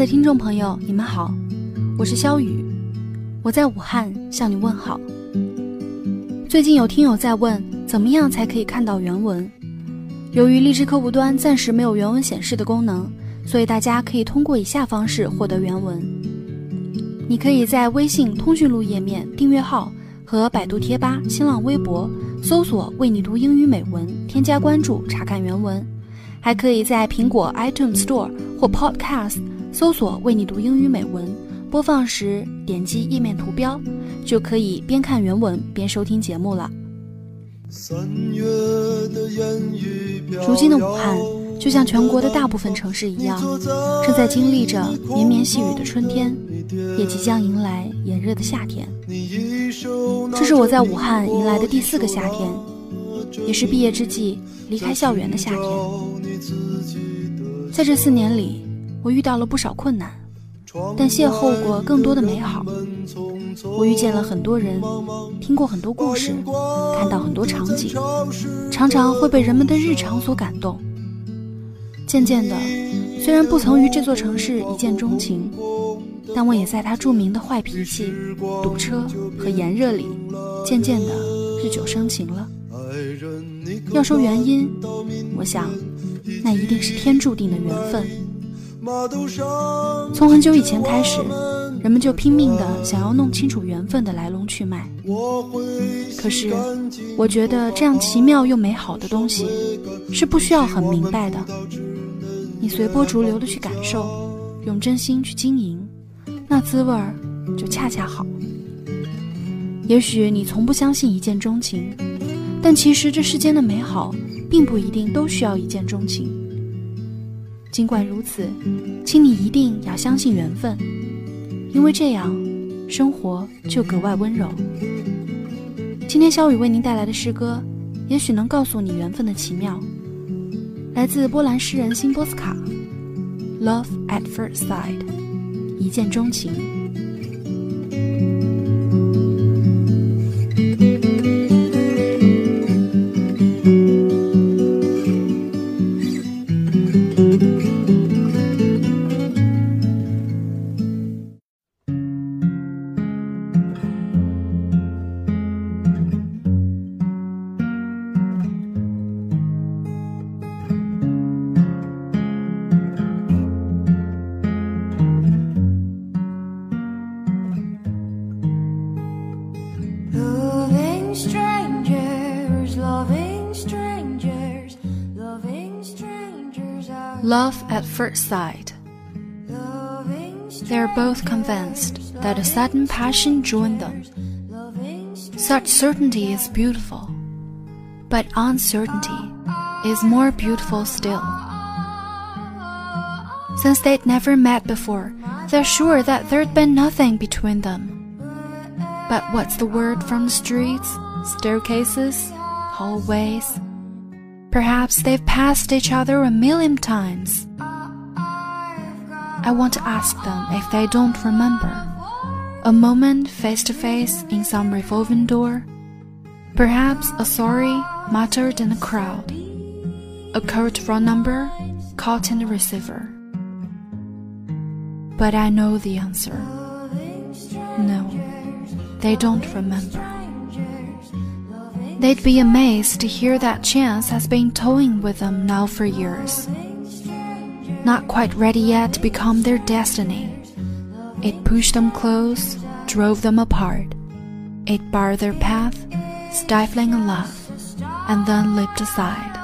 的听众朋友，你们好，我是肖雨，我在武汉向你问好。最近有听友在问，怎么样才可以看到原文？由于荔枝客户端暂时没有原文显示的功能，所以大家可以通过以下方式获得原文。你可以在微信通讯录页面订阅号和百度贴吧、新浪微博搜索“为你读英语美文”，添加关注查看原文。还可以在苹果 iTunes Store 或 Podcast 搜索“为你读英语美文”，播放时点击页面图标，就可以边看原文边收听节目了。如今的武汉，就像全国的大部分城市一样，正在经历着绵绵细雨的春天，也即将迎来炎热的夏天。这是我在武汉迎来的第四个夏天，也是毕业之际离开校园的夏天。在这四年里，我遇到了不少困难，但邂逅过更多的美好。我遇见了很多人，听过很多故事，看到很多场景，常常会被人们的日常所感动。渐渐的，虽然不曾与这座城市一见钟情，但我也在它著名的坏脾气、堵车和炎热里，渐渐的日久生情了。要说原因，我想。那一定是天注定的缘分。从很久以前开始，人们就拼命的想要弄清楚缘分的来龙去脉。可是，我觉得这样奇妙又美好的东西，是不需要很明白的。你随波逐流的去感受，用真心去经营，那滋味儿就恰恰好。也许你从不相信一见钟情，但其实这世间的美好。并不一定都需要一见钟情。尽管如此，请你一定要相信缘分，因为这样，生活就格外温柔。今天小雨为您带来的诗歌，也许能告诉你缘分的奇妙。来自波兰诗人辛波斯卡，《Love at First Sight》，一见钟情。Love at first sight. They are both convinced that a sudden passion joined them. Such certainty is beautiful, but uncertainty is more beautiful still. Since they'd never met before, they're sure that there'd been nothing between them. But what's the word from the streets, staircases, hallways? Perhaps they've passed each other a million times. I want to ask them if they don't remember. A moment face to face in some revolving door. Perhaps a sorry muttered in a crowd. A curt wrong number caught in the receiver. But I know the answer. No, they don't remember. They'd be amazed to hear that chance has been toying with them now for years. Not quite ready yet to become their destiny. It pushed them close, drove them apart. It barred their path, stifling a love, and then leaped aside.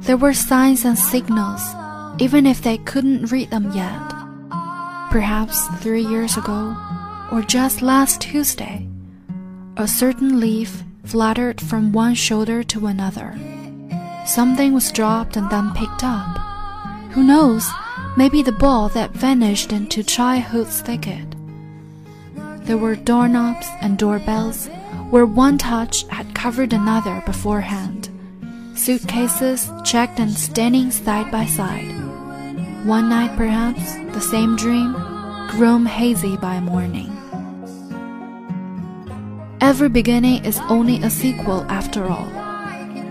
There were signs and signals, even if they couldn't read them yet. Perhaps three years ago, or just last Tuesday, a certain leaf fluttered from one shoulder to another. Something was dropped and then picked up. Who knows? Maybe the ball that vanished into childhood's thicket. There were doorknobs and doorbells where one touch had covered another beforehand. Suitcases checked and standing side by side. One night, perhaps, the same dream, grown hazy by morning. Every beginning is only a sequel after all,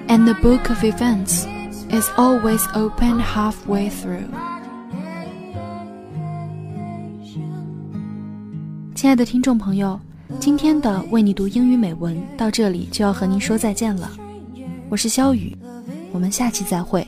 and the book of events is always open halfway through. 亲爱的听众朋友，今天的为你读英语美文到这里就要和您说再见了，我是肖雨，我们下期再会。